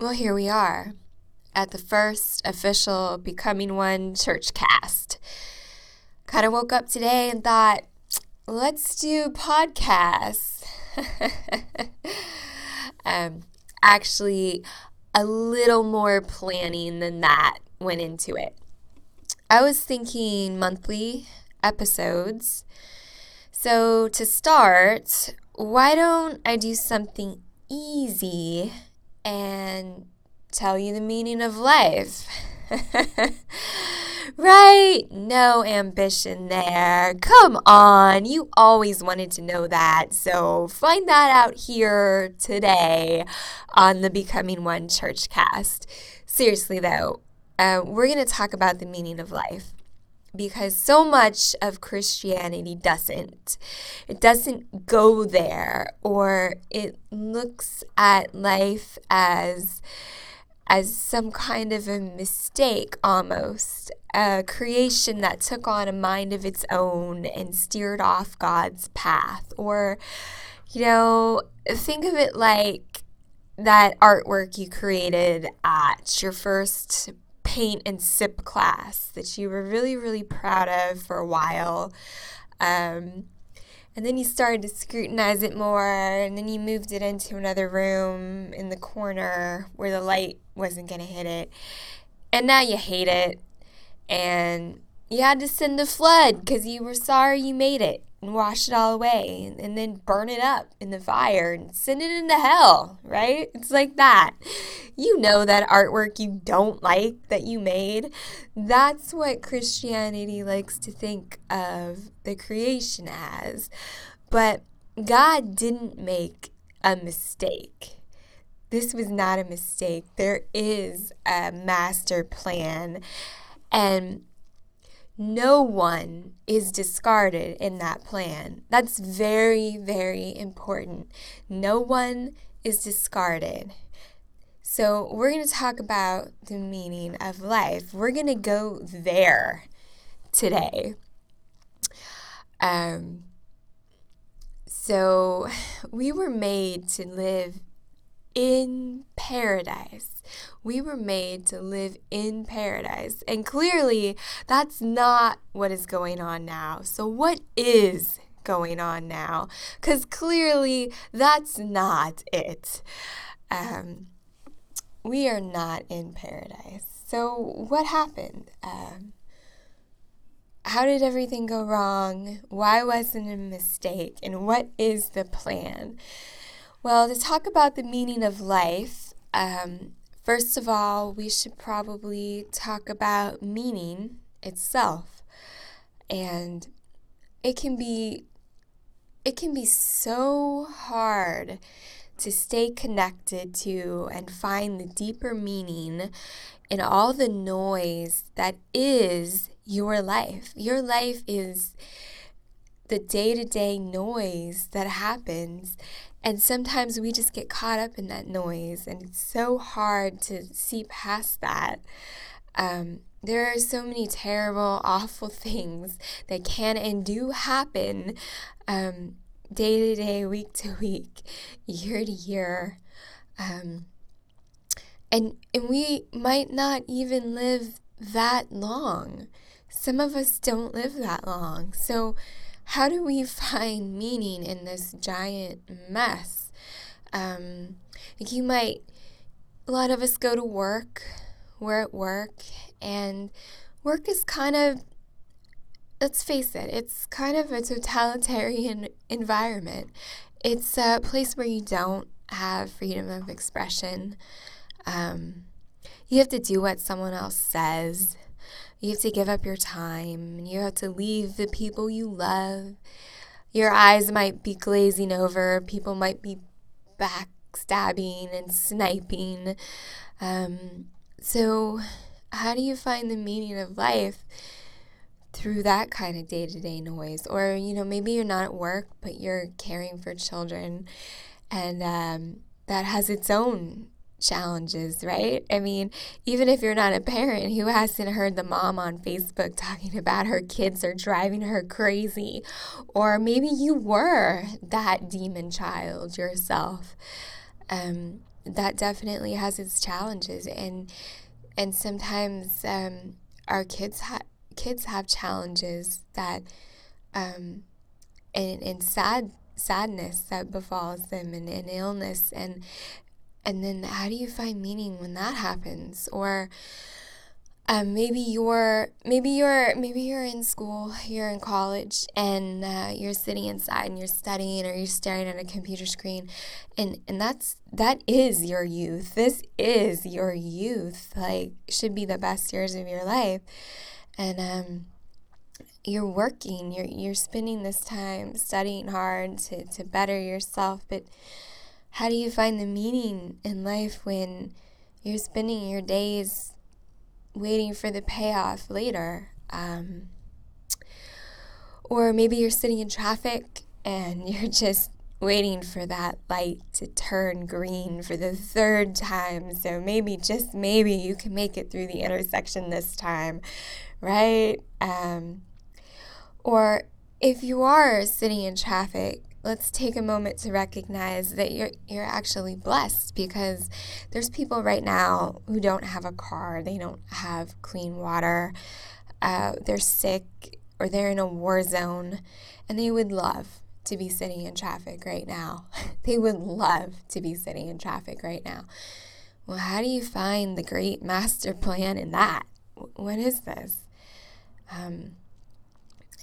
Well, here we are at the first official Becoming One church cast. Kind of woke up today and thought, let's do podcasts. um, actually, a little more planning than that went into it. I was thinking monthly episodes. So, to start, why don't I do something easy and tell you the meaning of life. right? No ambition there. Come on. You always wanted to know that. So find that out here today on the Becoming One Church cast. Seriously, though, uh, we're going to talk about the meaning of life because so much of Christianity doesn't. It doesn't go there, or it looks at life as as some kind of a mistake almost, a creation that took on a mind of its own and steered off God's path. Or, you know, think of it like that artwork you created at your first paint and sip class that you were really, really proud of for a while. Um, and then you started to scrutinize it more, and then you moved it into another room in the corner where the light wasn't going to hit it. And now you hate it, and you had to send a flood because you were sorry you made it and wash it all away and, and, then burn it up in the fire and send it into hell, right? It's like that. You know that artwork you don't like that you made. That's what Christianity likes to think of the creation as. But God didn't make a mistake. This was not a mistake. There is a master plan. And no one is discarded in that plan. That's very, very important. No one is discarded. So, we're going to talk about the meaning of life. We're going to go there today. Um, so, we were made to live in paradise. We were made to live in paradise. And clearly, that's not what is going on now. So, what is going on now? Because clearly, that's not it. Um, we are not in paradise. So, what happened? Um, how did everything go wrong? Why wasn't a mistake? And what is the plan? Well, to talk about the meaning of life, um, first of all, we should probably talk about meaning itself. And it can be it can be so hard to stay connected to and find the deeper meaning in all the noise that is your life. Your life is the day to day noise that happens. And sometimes we just get caught up in that noise, and it's so hard to see past that. Um, there are so many terrible, awful things that can and do happen um, day to day, week to week, year to year. Um, and, and we might not even live that long. Some of us don't live that long. So, how do we find meaning in this giant mess? Um, like you might, a lot of us go to work, we're at work, and work is kind of, let's face it, it's kind of a totalitarian environment. It's a place where you don't have freedom of expression. Um, you have to do what someone else says. You have to give up your time you have to leave the people you love. Your eyes might be glazing over, people might be backstabbing and sniping. Um, so, how do you find the meaning of life through that kind of day to day noise? Or, you know, maybe you're not at work, but you're caring for children, and um, that has its own challenges, right? I mean, even if you're not a parent who hasn't heard the mom on Facebook talking about her kids are driving her crazy, or maybe you were that demon child yourself. Um, that definitely has its challenges and and sometimes um, our kids have kids have challenges that um, and, and sad sadness that befalls them and, and illness and and then how do you find meaning when that happens? Or um, maybe you're maybe you're maybe you're in school you're in college and uh, you're sitting inside and you're studying or you're staring at a computer screen and and that's that is your youth. This is your youth. Like should be the best years of your life. And um you're working you're you're spending this time studying hard to to better yourself but how do you find the meaning in life when you're spending your days waiting for the payoff later. Um, or maybe you're sitting in traffic and you're just waiting for that light to turn green for the third time. So maybe, just maybe, you can make it through the intersection this time, right? Um, or if you are sitting in traffic let's take a moment to recognize that you're you're actually blessed because there's people right now who don't have a car, they don't have clean water, uh, they're sick or they're in a war zone, and they would love to be sitting in traffic right now. they would love to be sitting in traffic right now. Well, how do you find the great master plan in that? What is this? Um,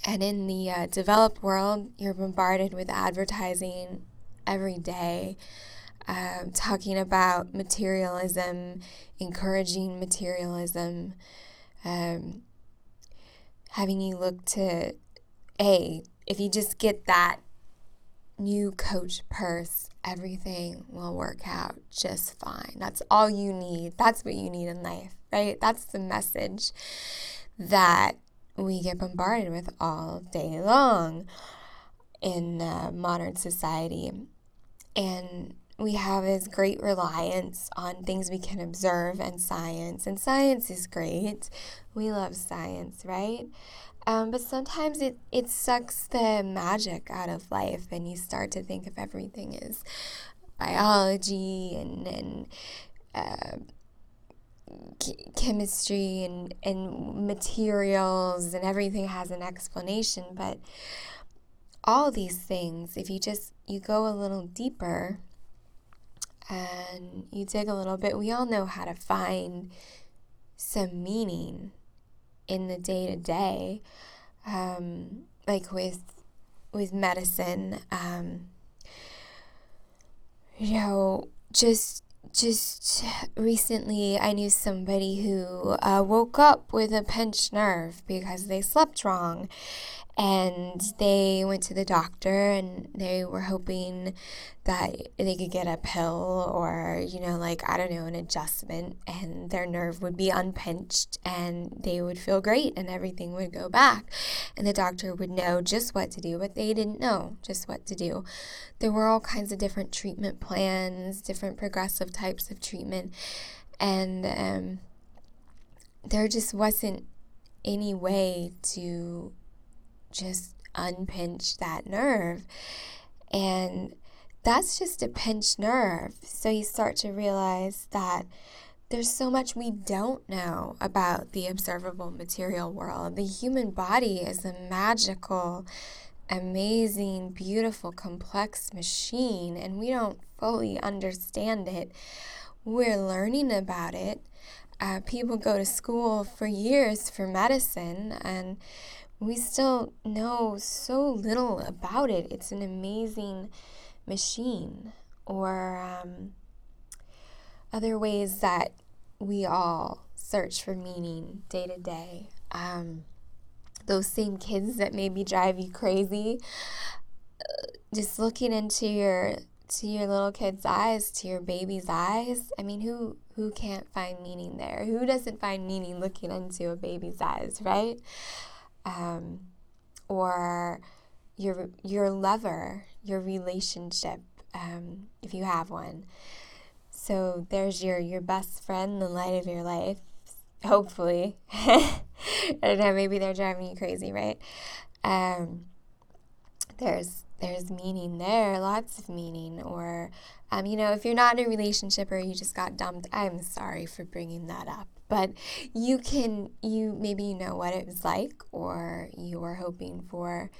and in the uh, developed world, you're bombarded with advertising every day, um, talking about materialism, encouraging materialism, um, having you look to, A, if you just get that new coach purse, everything will work out just fine. That's all you need. That's what you need in life, right? That's the message that we get bombarded with all day long in uh, modern society. And we have this great reliance on things we can observe and science. And science is great. We love science, right? Um, but sometimes it, it sucks the magic out of life, and you start to think of everything as biology and, and uh, chemistry and, and materials and everything has an explanation but all these things if you just you go a little deeper and you dig a little bit we all know how to find some meaning in the day to day like with with medicine um, you know just just recently, I knew somebody who uh, woke up with a pinched nerve because they slept wrong and they went to the doctor and they were hoping that they could get a pill or you know like i don't know an adjustment and their nerve would be unpinched and they would feel great and everything would go back. And the doctor would know just what to do but they didn't know just what to do. There were all kinds of different treatment plans different progressive types of treatment and um, there just wasn't any way to just unpinch that nerve. And that's just a pinched nerve. So you start to realize that there's so much we don't know about the observable material world. The human body is a magical, amazing, beautiful, complex machine, and we don't fully understand it. We're learning about it. Uh, people go to school for years for medicine, and we still know so little about it. It's an amazing machine, or um, other ways that we all search for meaning day to day. Um, those same kids that maybe drive you crazy, uh, just looking into your to your little kid's eyes, to your baby's eyes. I mean, who who can't find meaning there? Who doesn't find meaning looking into a baby's eyes, right? Um, or your your lover, your relationship, um, if you have one. So there's your your best friend, the light of your life. Hopefully, I don't know. Maybe they're driving you crazy, right? Um, there's there's meaning there, lots of meaning. Or, um, you know, if you're not in a relationship or you just got dumped, I'm sorry for bringing that up. But you can, you maybe you know what it was like, or you are hoping for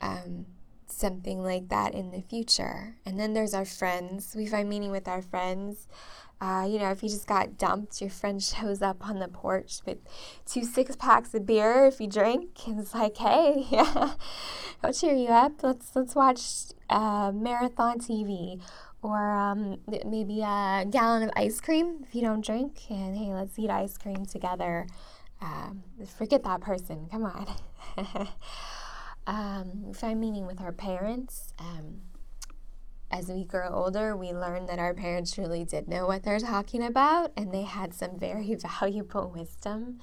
um, something like that in the future. And then there's our friends. We find meaning with our friends. Uh, you know, if you just got dumped, your friend shows up on the porch with two six packs of beer if you drink, and it's like, hey, yeah, I'll cheer you up. Let's let's watch uh, marathon TV, or um, maybe a gallon of ice cream if you don't drink, and hey, let's eat ice cream together. Um, forget that person. Come on. um, find meaning with our parents. Um, as we grow older, we learn that our parents really did know what they're talking about and they had some very valuable wisdom.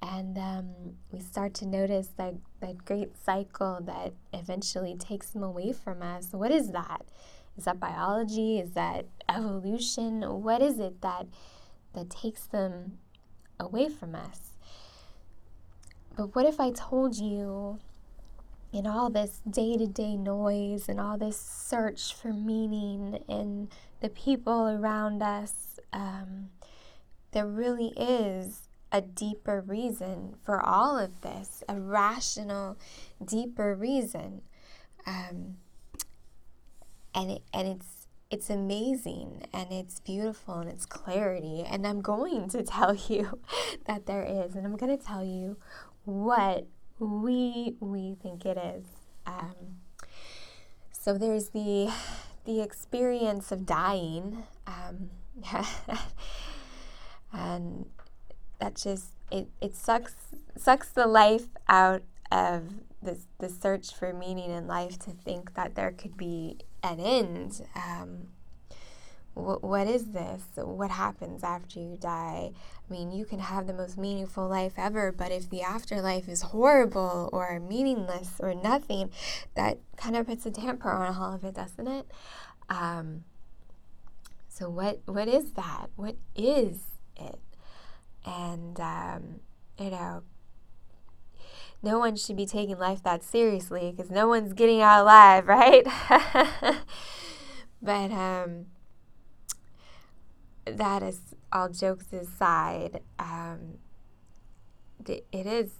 And um, we start to notice that, that great cycle that eventually takes them away from us. What is that? Is that biology? Is that evolution? What is it that, that takes them away from us? But what if I told you in all this day to day noise and all this search for meaning in the people around us, um, there really is a deeper reason for all of this, a rational, deeper reason. Um, and it, and it's it's amazing and it's beautiful and it's clarity and I'm going to tell you that there is and I'm going to tell you what we we think it is. Um, so there's the the experience of dying, um, and that just it, it sucks sucks the life out of this the search for meaning in life to think that there could be an end. Um, what is this? What happens after you die? I mean, you can have the most meaningful life ever, but if the afterlife is horrible or meaningless or nothing, that kind of puts a damper on all of it, doesn't it? Um, so what what is that? What is it? And um, you know, no one should be taking life that seriously because no one's getting out alive, right? but um, that is all jokes aside. Um, it is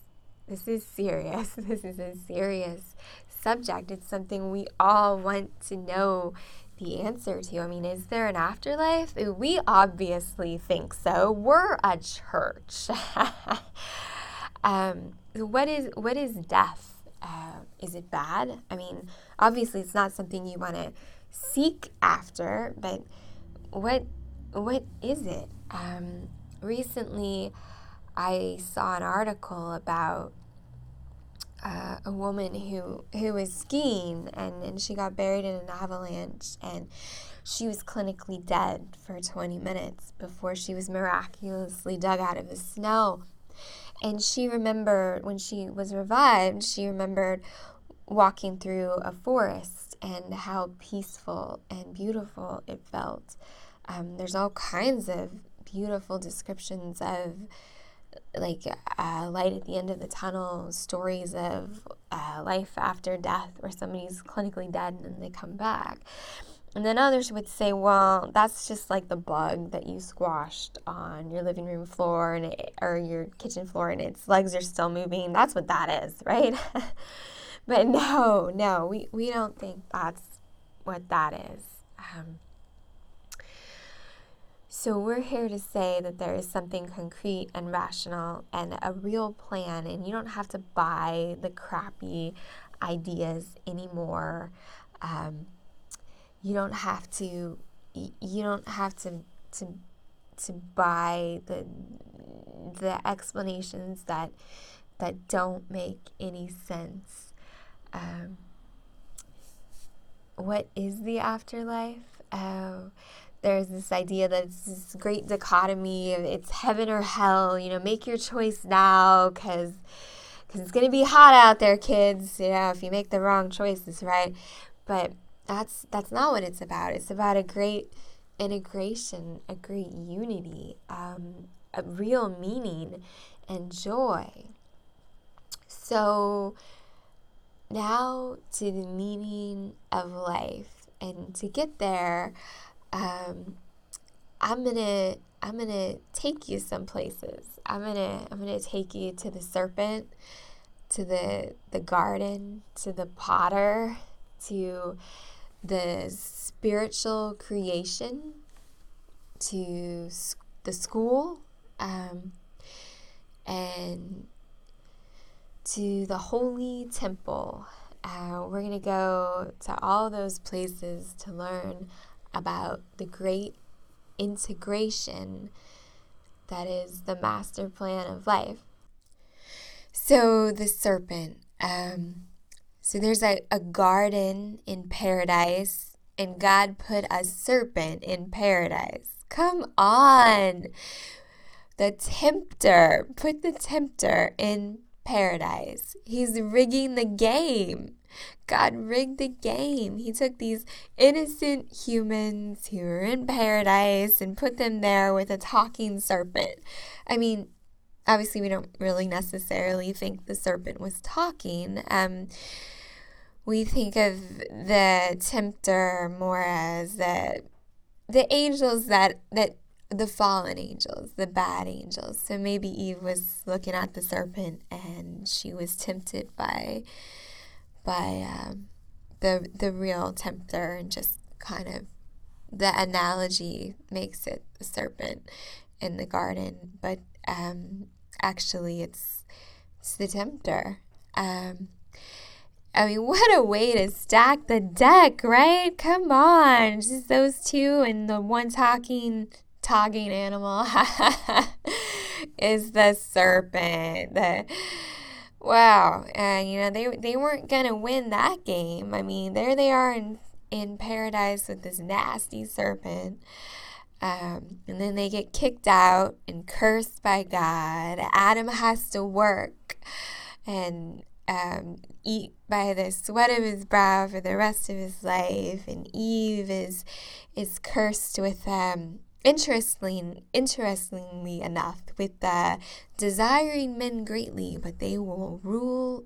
this is serious. This is a serious subject. It's something we all want to know the answer to. I mean, is there an afterlife? We obviously think so. We're a church. um, what is what is death? Uh, is it bad? I mean, obviously, it's not something you want to seek after, but what what is it? Um, recently, I saw an article about uh, a woman who who was skiing and, and she got buried in an avalanche and she was clinically dead for 20 minutes before she was miraculously dug out of the snow. And she remembered when she was revived, she remembered walking through a forest and how peaceful and beautiful it felt. Um, there's all kinds of beautiful descriptions of like uh, light at the end of the tunnel, stories of uh, life after death, where somebody's clinically dead and then they come back. And then others would say, well, that's just like the bug that you squashed on your living room floor and it, or your kitchen floor and its legs are still moving. That's what that is, right? but no, no, we, we don't think that's what that is. Um, so, we're here to say that there is something concrete and rational and a real plan, and you don't have to buy the crappy ideas anymore. Um, you don't have to. You don't have to to to buy the the explanations that that don't make any sense. Um, what is the afterlife? Uh, there's this idea that it's this great dichotomy of it's heaven or hell. You know, make your choice now because because it's gonna be hot out there, kids. You know, if you make the wrong choices, right? But that's that's not what it's about. It's about a great integration, a great unity, um, a real meaning and joy. So now to the meaning of life. And to get there, um, I'm gonna I'm gonna take you some places. I'm gonna I'm gonna take you to the serpent, to the the garden, to the potter, to the spiritual creation, to the school, um, and to the holy temple. Uh, we're to go to all those places to learn about the great integration that is the master plan of life. So, the serpent. Um, so, there's a, a garden in paradise, and God put a serpent in paradise. Come on. The tempter. Put the tempter in paradise. He's rigging the game. God rigged the game. He took these innocent humans who were in paradise and put them there with a talking serpent. I mean, obviously, we don't really necessarily think the serpent was talking. Um, we think of the tempter more as the the angels that that the fallen angels, the bad angels. So maybe Eve was looking at the serpent and she was tempted by by um, the the real tempter and just kind of the analogy makes it the serpent in the garden, but um, actually it's it's the tempter. Um, I mean, what a way to stack the deck, right? Come on, just those two and the one talking talking animal is the serpent. The wow, and you know they they weren't gonna win that game. I mean, there they are in in paradise with this nasty serpent. Um, and then they get kicked out and cursed by God. Adam has to work and um, eat by the sweat of his brow for the rest of his life. And Eve is is cursed with um, interestingly, interestingly enough, with the desiring men greatly, but they will rule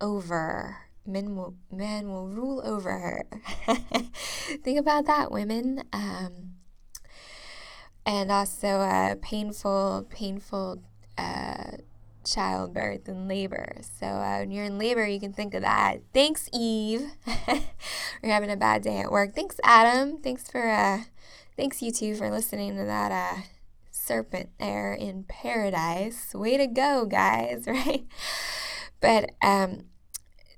over. Men will men will rule over her. Think about that, women. Um, and also a painful, painful uh, childbirth and labor. So uh, when you're in labor, you can think of that. Thanks, Eve. You're having a bad day at work. Thanks, Adam. Thanks for uh, thanks you two for listening to that uh, serpent there in paradise. Way to go, guys! Right? But um,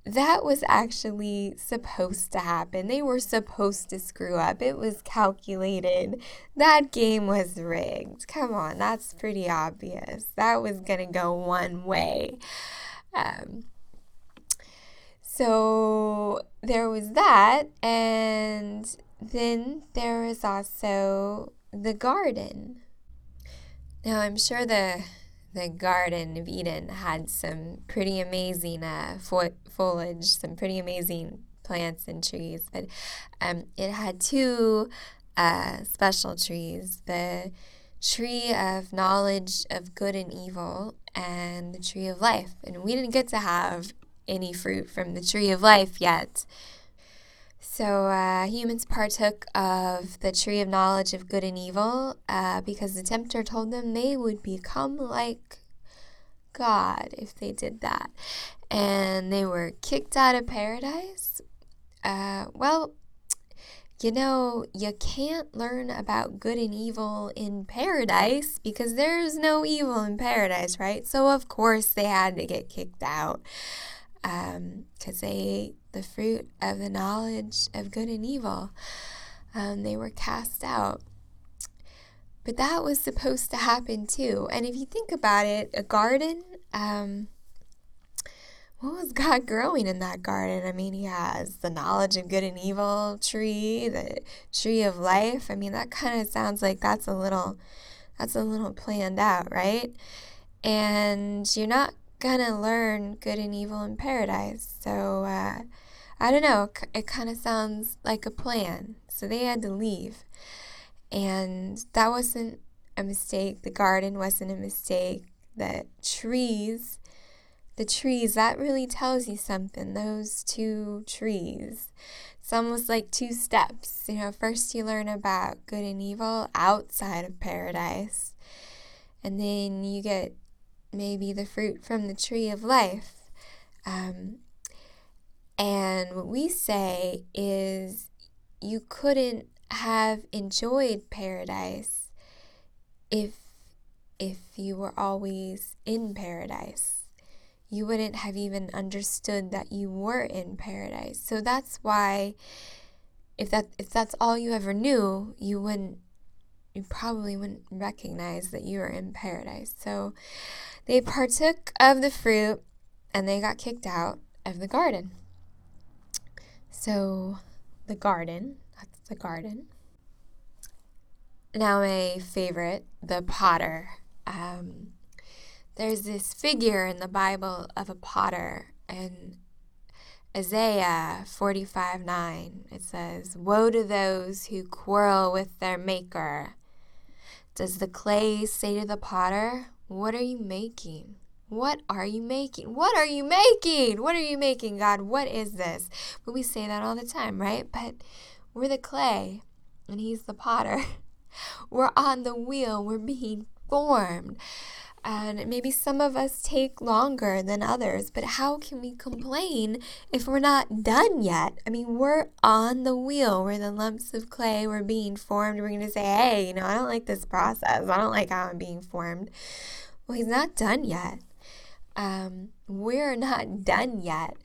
that was actually supposed to happen. They were supposed to screw up. It was calculated. That game was rigged. Come on, that's pretty obvious. That was going to go one way. Um, so there was that, and then there was also the garden. Now, I'm sure the the Garden of Eden had some pretty amazing uh, fo- foliage, some pretty amazing plants and trees, but um, it had two uh, special trees the tree of knowledge of good and evil and the tree of life. And we didn't get to have any fruit from the tree of life yet. So uh, humans partook of the tree of knowledge of good and evil uh, because the tempter told them they would become like God if they did that. And they were kicked out of paradise. Uh, well, you know, you can't learn about good and evil in paradise because there's no evil in paradise, right? So, of course, they had to get kicked out because um, they the fruit of the knowledge of good and evil. Um, they were cast out. But that was supposed to happen too. And if you think about it, a garden, um, what was God growing in that garden? I mean, He has the knowledge of good and evil tree, the tree of life. I mean, that kind of sounds like that's a little, that's a little planned out, right? And you're not gonna learn good and evil in paradise. So, uh, I don't know, it kind of sounds like a plan. So they had to leave. And that wasn't a mistake. The garden wasn't a mistake. The trees the trees, that really tells you something. Those two trees. It's almost like two steps. You know, first you learn about good and evil outside of paradise, and then you get maybe the fruit from the tree of life. Um, and what we say is you couldn't have enjoyed paradise if if you were always in paradise. You wouldn't have even understood that you were in paradise. So that's why if that if that's all you ever knew, you wouldn't you probably wouldn't recognize that you were in paradise. So they partook of the fruit and they got kicked out of the garden. So the garden, that's the garden. Now, my favorite, the potter. Um, there's this figure in the Bible of a potter, and Isaiah 45 9, it says, Woe to those who quarrel with their maker. Does the clay say to the potter, What are you making? What are you making? What are you making? What are you making, God? What is this? But we say that all the time, right? But we're the clay and He's the potter. We're on the wheel, we're being formed. And maybe some of us take longer than others, but how can we complain if we're not done yet? I mean, we're on the wheel. We're the lumps of clay. We're being formed. We're going to say, hey, you know, I don't like this process. I don't like how I'm being formed. Well, he's not done yet um, we're not done yet.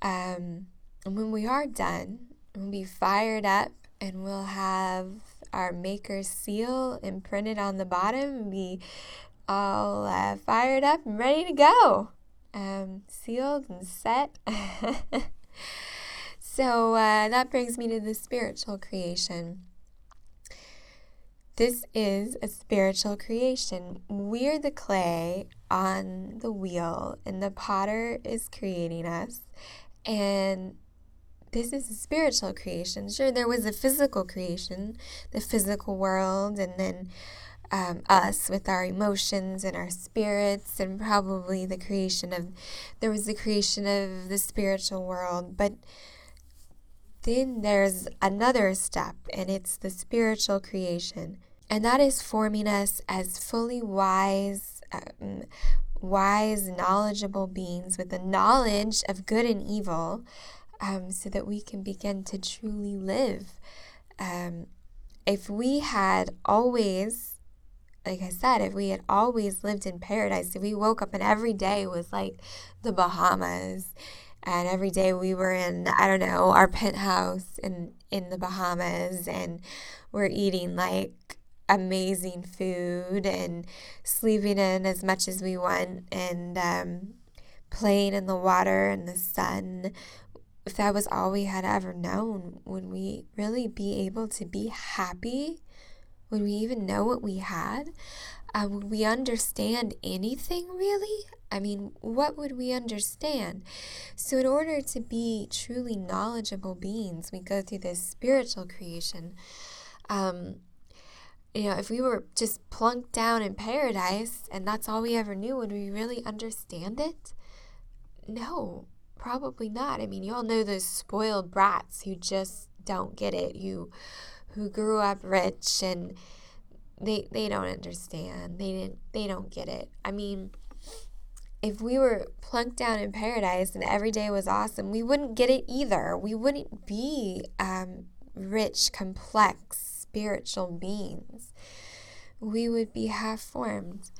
Um, and when we are done, we'll be fired up and we'll have our maker's seal imprinted on the bottom and be all uh, fired up and ready to go. Um, sealed and set. so uh, that brings me to the spiritual creation. This is a spiritual creation. We're the clay on the wheel, and the potter is creating us. And this is a spiritual creation. Sure, there was a physical creation, the physical world, and then um, us with our emotions and our spirits, and probably the creation of, there was the creation of the spiritual world. But then there's another step, and it's the spiritual creation. And that is forming us as fully wise, um, wise, knowledgeable beings with the knowledge of good and evil um, so that we can begin to truly live. Um, if we had always, like I said, if we had always lived in paradise, if we woke up and every day was like the Bahamas and every day we were in i don't know our penthouse in in the bahamas and we're eating like amazing food and sleeping in as much as we want and um, playing in the water and the sun if that was all we had ever known would we really be able to be happy would we even know what we had uh, would we understand anything really I mean, what would we understand? So, in order to be truly knowledgeable beings, we go through this spiritual creation. Um, you know, if we were just plunked down in paradise and that's all we ever knew, would we really understand it? No, probably not. I mean, you all know those spoiled brats who just don't get it, who who grew up rich and they they don't understand. They didn't they don't get it. I mean, if we were plunked down in paradise and every day was awesome, we wouldn't get it either. We wouldn't be um, rich, complex, spiritual beings. We would be half formed.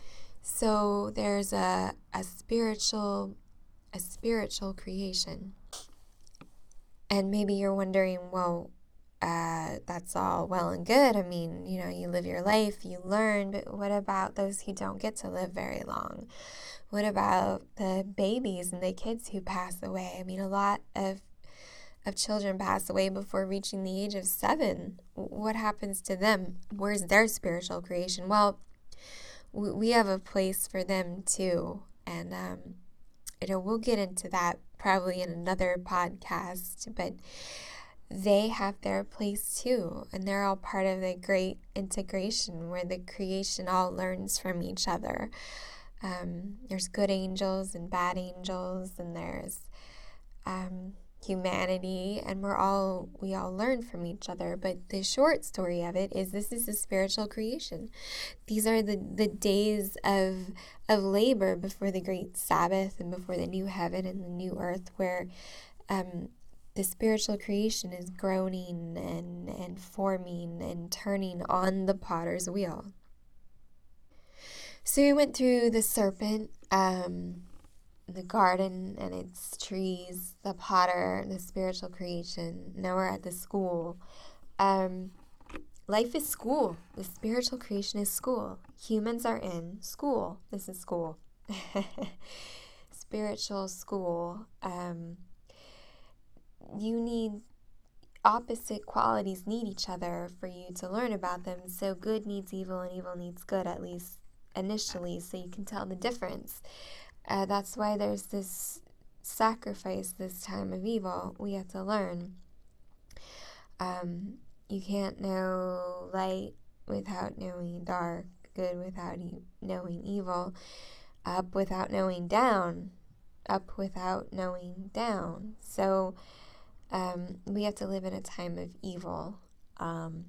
So there's a, a spiritual a spiritual creation. And maybe you're wondering, well, uh, that's all well and good. I mean, you know, you live your life, you learn, but what about those who don't get to live very long? What about the babies and the kids who pass away? I mean, a lot of of children pass away before reaching the age of seven. What happens to them? Where's their spiritual creation? Well, we have a place for them too. And, um, you know, we'll get into that probably in another podcast, but they have their place too. And they're all part of the great integration where the creation all learns from each other. Um, there's good angels and bad angels, and there's um, humanity, and we're all we all learn from each other. But the short story of it is this is a spiritual creation. These are the the days of of labor before the great Sabbath and before the new heaven and the new earth, where um, the spiritual creation is groaning and, and forming and turning on the potter's wheel. So we went through the serpent, um, the garden and its trees, the potter, the spiritual creation. Now we're at the school. Um, life is school. The spiritual creation is school. Humans are in school. This is school. spiritual school. Um, you need opposite qualities need each other for you to learn about them. So good needs evil and evil needs good, at least initially, so you can tell the difference. Uh, that's why there's this sacrifice this time of evil. We have to learn. Um, you can't know light without knowing dark, good without e- knowing evil, up without knowing down, up without knowing down. So, um, we have to live in a time of evil. Um,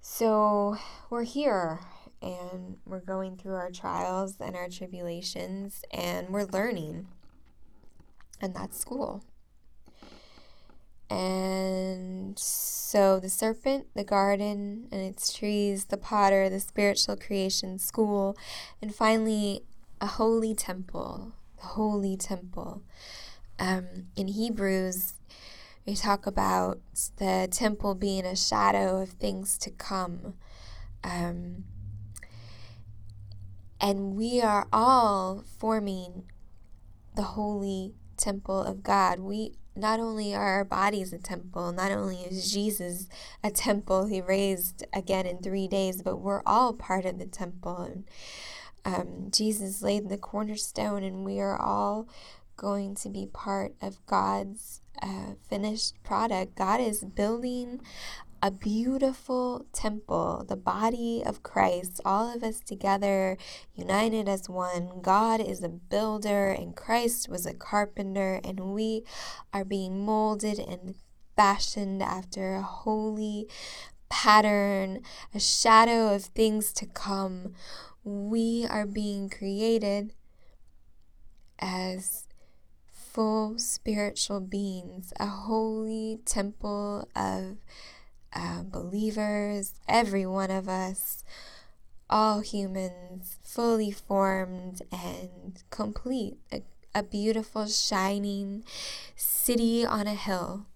so we're here and we're going through our trials and our tribulations and we're learning. And that's school. And so the serpent, the garden and its trees, the potter, the spiritual creation, school, and finally a holy temple. The holy temple. Um, in Hebrews, we talk about the temple being a shadow of things to come. Um, and we are all forming the holy temple of God. We not only are our bodies a temple, not only is Jesus a temple he raised again in three days, but we're all part of the temple. And um, Jesus laid the cornerstone, and we are all going to be part of God's uh, finished product. God is building a beautiful temple, the body of Christ, all of us together, united as one. God is a builder, and Christ was a carpenter, and we are being molded and fashioned after a holy pattern, a shadow of things to come. We are being created as full spiritual beings, a holy temple of uh, believers, every one of us, all humans, fully formed and complete, a, a beautiful, shining city on a hill.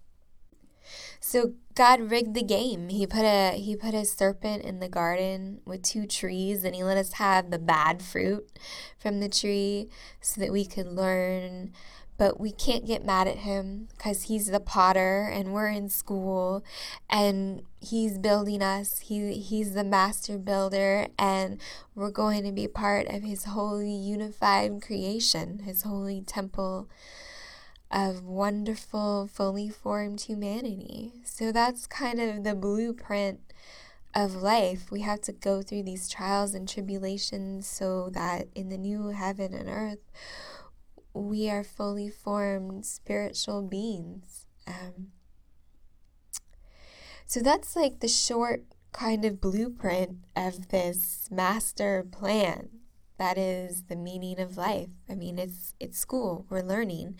So God rigged the game. He put a he put a serpent in the garden with two trees and he let us have the bad fruit from the tree so that we could learn but we can't get mad at him because he's the potter and we're in school and he's building us. He, he's the master builder and we're going to be part of his holy unified creation, his holy temple of wonderful, fully formed humanity. So that's kind of the blueprint of life. We have to go through these trials and tribulations so that in the new heaven and earth, we are fully formed spiritual beings. Um, so that's like the short kind of blueprint of this master plan. That is the meaning of life. I mean, it's it's school. We're learning.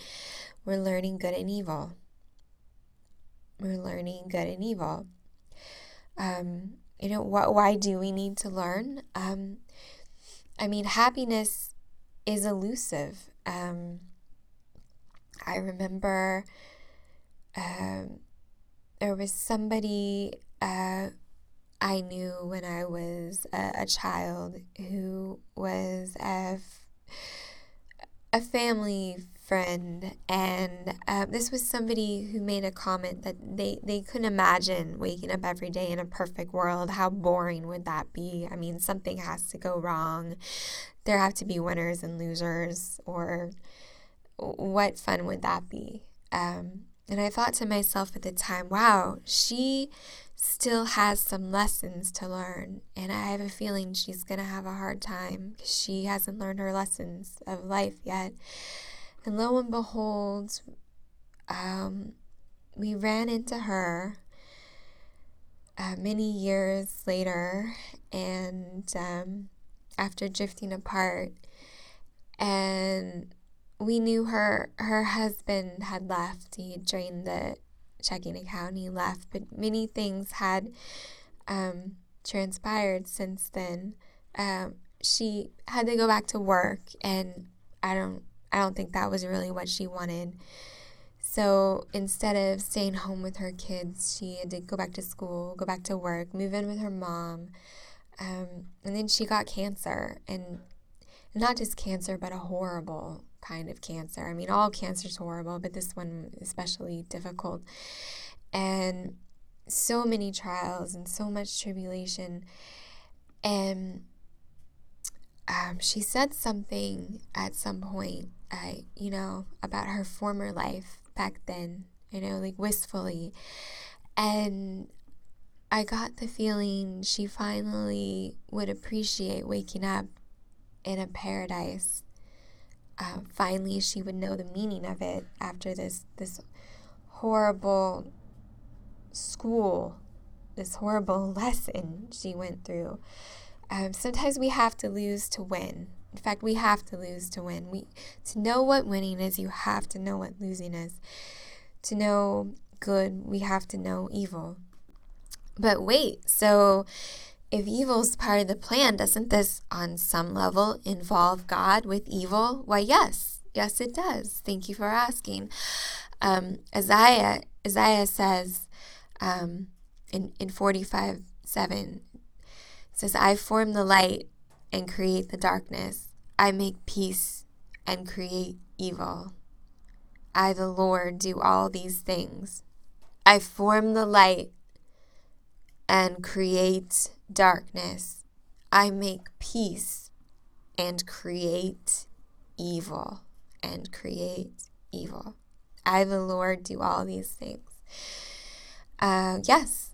We're learning good and evil. We're learning good and evil. Um, you know, what? Why do we need to learn? Um, I mean, happiness is elusive. Um, I remember um, there was somebody uh, I knew when I was a, a child who was a, f- a family friend, and uh, this was somebody who made a comment that they, they couldn't imagine waking up every day in a perfect world. How boring would that be? I mean, something has to go wrong there have to be winners and losers, or what fun would that be? Um, and I thought to myself at the time, wow, she still has some lessons to learn. And I have a feeling she's going to have a hard time because she hasn't learned her lessons of life yet. And lo and behold, um, we ran into her uh, many years later, and um, after drifting apart, and we knew her her husband had left. He had drained the checking account. He left, but many things had um, transpired since then. Um, she had to go back to work, and I don't I don't think that was really what she wanted. So instead of staying home with her kids, she had to go back to school, go back to work, move in with her mom. Um, and then she got cancer, and not just cancer, but a horrible kind of cancer. I mean, all cancer is horrible, but this one especially difficult. And so many trials and so much tribulation. And um, she said something at some point, uh, you know, about her former life back then, you know, like wistfully. And I got the feeling she finally would appreciate waking up in a paradise. Uh, finally, she would know the meaning of it after this this horrible school, this horrible lesson she went through. Um, sometimes we have to lose to win. In fact, we have to lose to win. We to know what winning is, you have to know what losing is. To know good, we have to know evil. But wait, so if evil's part of the plan, doesn't this on some level involve God with evil? Why, yes. Yes, it does. Thank you for asking. Um, Isaiah, Isaiah says um, in, in 45 7, says, I form the light and create the darkness. I make peace and create evil. I, the Lord, do all these things. I form the light and create darkness. I make peace and create evil and create evil. I, the Lord, do all these things. Uh, yes,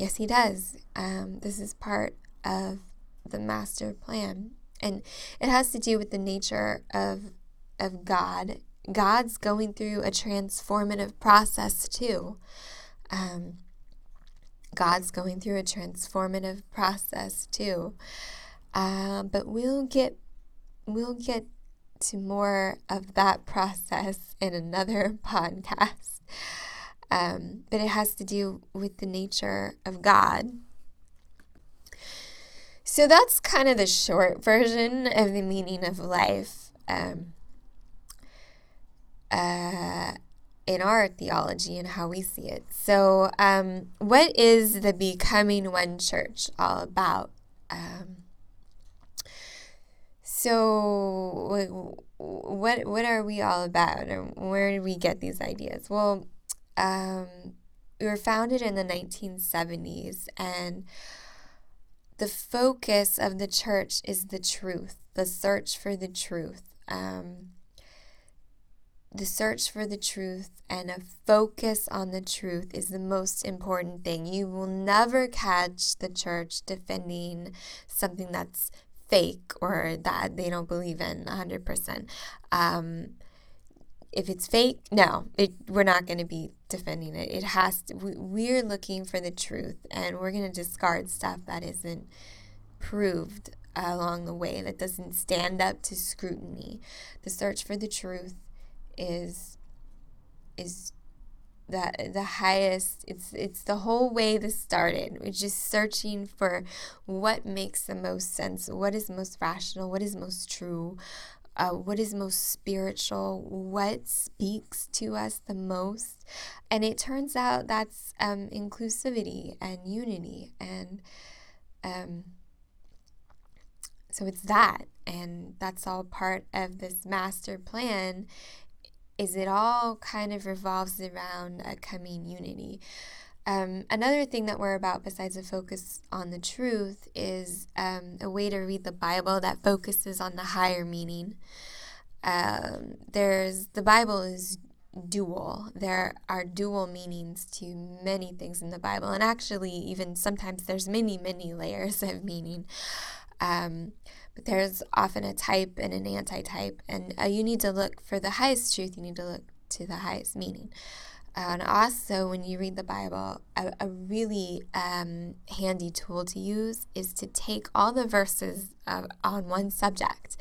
yes, He does. Um, this is part of the master plan. And it has to do with the nature of, of God. God's going through a transformative process too. Um, God's going through a transformative process too. Uh, but we'll get we'll get to more of that process in another podcast. Um, but it has to do with the nature of God so that's kind of the short version of the meaning of life um, uh, in our theology and how we see it. So, um, what is the Becoming One Church all about? Um, so, what what are we all about, and where did we get these ideas? Well, um, we were founded in the 1970s, and the focus of the church is the truth, the search for the truth. Um, the search for the truth and a focus on the truth is the most important thing. You will never catch the church defending something that's fake or that they don't believe in 100%. Um, if it's fake, no, it, we're not going to be defending it. It has to, we, we're looking for the truth and we're going to discard stuff that isn't proved along the way, that doesn't stand up to scrutiny. The search for the truth is is that the highest it's it's the whole way this started we're just searching for what makes the most sense what is most rational what is most true uh, what is most spiritual, what speaks to us the most. And it turns out that's um, inclusivity and unity. And um, so it's that. And that's all part of this master plan is it all kind of revolves around a coming unity. Um, another thing that we're about, besides a focus on the truth, is um, a way to read the Bible that focuses on the higher meaning. Um, there's the Bible is dual. There are dual meanings to many things in the Bible, and actually, even sometimes there's many, many layers of meaning. Um, there's often a type and an anti-type, and uh, you need to look for the highest truth. You need to look to the highest meaning. And also, when you read the Bible, a, a really um, handy tool to use is to take all the verses uh, on one subject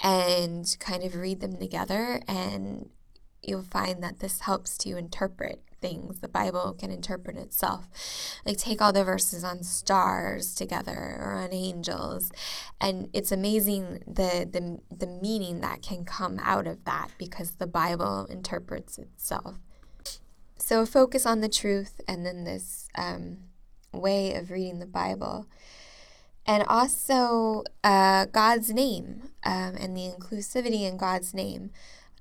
and kind of read them together. And you'll find that this helps to interpret things. The Bible can interpret itself. Like, take all the verses on stars together or on angels. And it's amazing the, the, the meaning that can come out of that because the Bible interprets itself. So, focus on the truth and then this um, way of reading the Bible. And also uh, God's name um, and the inclusivity in God's name.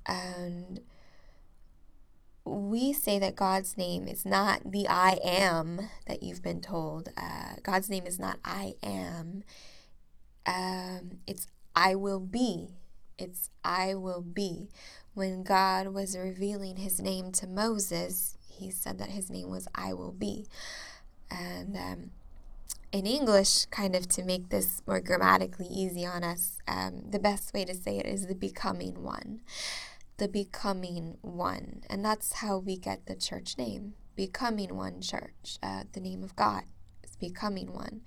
And we say that God's name is not the I am that you've been told. Uh, God's name is not I am. Um, it's I will be. It's I will be. When God was revealing his name to Moses, he said that his name was I will be. And um, in English, kind of to make this more grammatically easy on us, um, the best way to say it is the becoming one. The becoming one. And that's how we get the church name Becoming One Church, uh, the name of God is becoming one.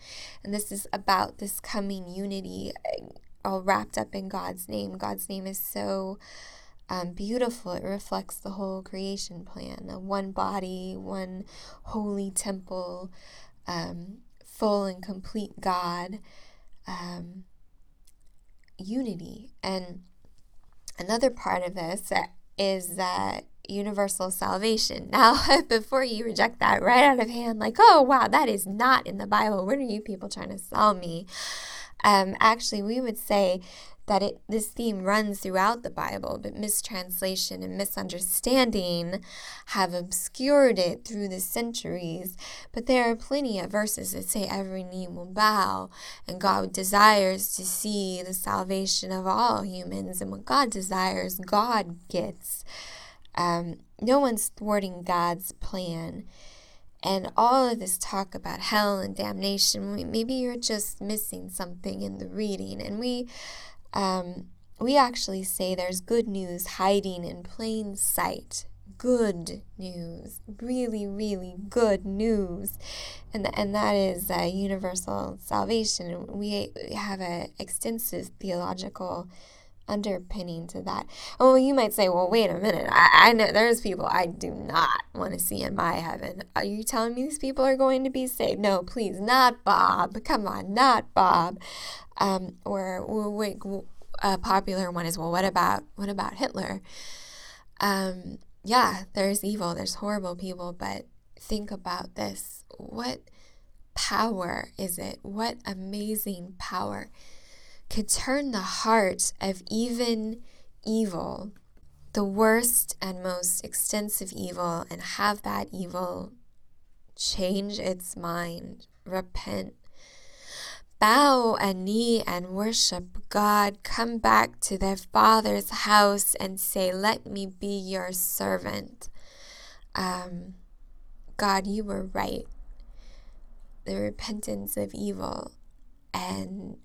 And this is about this coming unity, uh, all wrapped up in God's name. God's name is so um, beautiful. It reflects the whole creation plan a one body, one holy temple, um, full and complete God, um, unity. And another part of this is that universal salvation. Now, before you reject that right out of hand, like, oh, wow, that is not in the Bible. What are you people trying to sell me? Um, actually, we would say that it this theme runs throughout the Bible, but mistranslation and misunderstanding have obscured it through the centuries. But there are plenty of verses that say every knee will bow, and God desires to see the salvation of all humans, and what God desires, God gets. Um, no one's thwarting God's plan. And all of this talk about hell and damnation, maybe you're just missing something in the reading. And we um, we actually say there's good news hiding in plain sight. Good news, really, really good news, and and that is uh, universal salvation. We have an extensive theological underpinning to that. Oh, you might say, well, wait a minute. I, I know there's people I do not want to see in my heaven. Are you telling me these people are going to be saved? No, please, not Bob. Come on, not Bob. Um, or, or wait, a popular one is, well, what about what about Hitler? Um, yeah, there's evil, there's horrible people, but think about this. What power is it? What amazing power could turn the heart of even evil, the worst and most extensive evil, and have that evil change its mind, repent, bow a knee and worship God, come back to their father's house and say, Let me be your servant. Um, God, you were right. The repentance of evil. And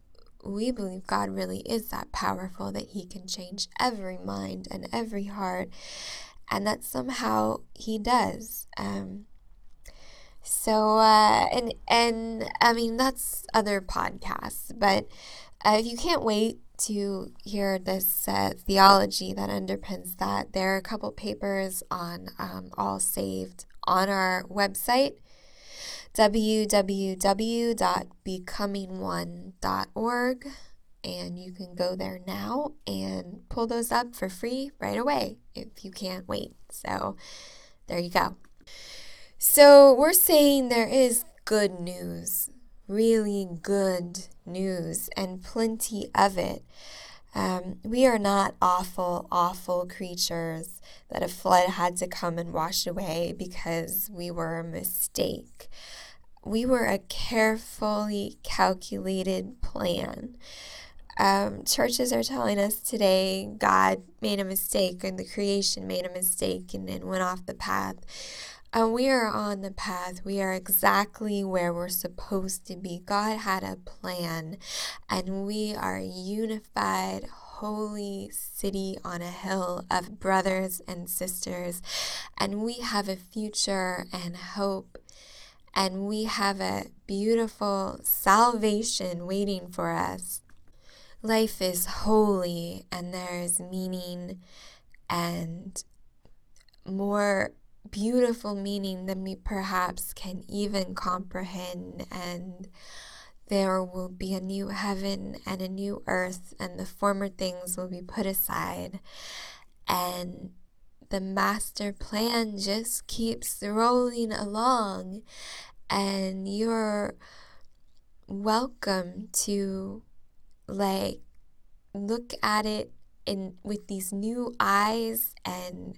we believe God really is that powerful that He can change every mind and every heart, and that somehow He does. Um, so, uh, and and I mean that's other podcasts, but uh, if you can't wait to hear this uh, theology that underpins that, there are a couple papers on um, All Saved on our website www.becomingone.org and you can go there now and pull those up for free right away if you can't wait. So there you go. So we're saying there is good news, really good news, and plenty of it. Um, we are not awful, awful creatures that a flood had to come and wash away because we were a mistake. We were a carefully calculated plan. um, churches are telling us today God made a mistake and the creation made a mistake and, and went off the path. Uh, we are on the path. We are exactly where we're supposed to be. God had a plan, and we are unified, holy city on a hill of brothers and sisters, and we have a future and hope. And we have a beautiful salvation waiting for us. Life is holy, and there is meaning and more beautiful meaning than we perhaps can even comprehend. And there will be a new heaven and a new earth, and the former things will be put aside. And the master plan just keeps rolling along, and you're welcome to like look at it in with these new eyes and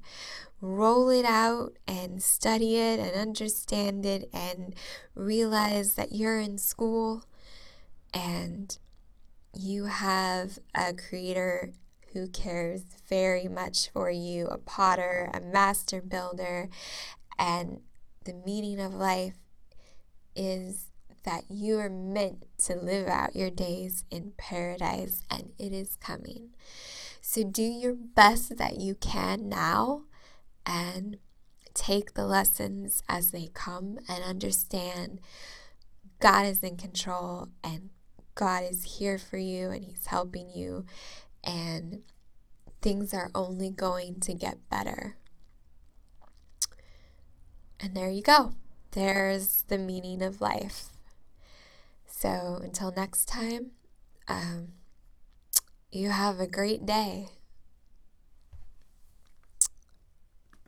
roll it out and study it and understand it and realize that you're in school and you have a creator who cares very much for you, a potter, a master builder, and the meaning of life is that you are meant to live out your days in paradise and it is coming. So do your best that you can now and take the lessons as they come and understand God is in control and God is here for you and He's helping you, and things are only going to get better. And there you go. There's the meaning of life. So until next time, um, you have a great day.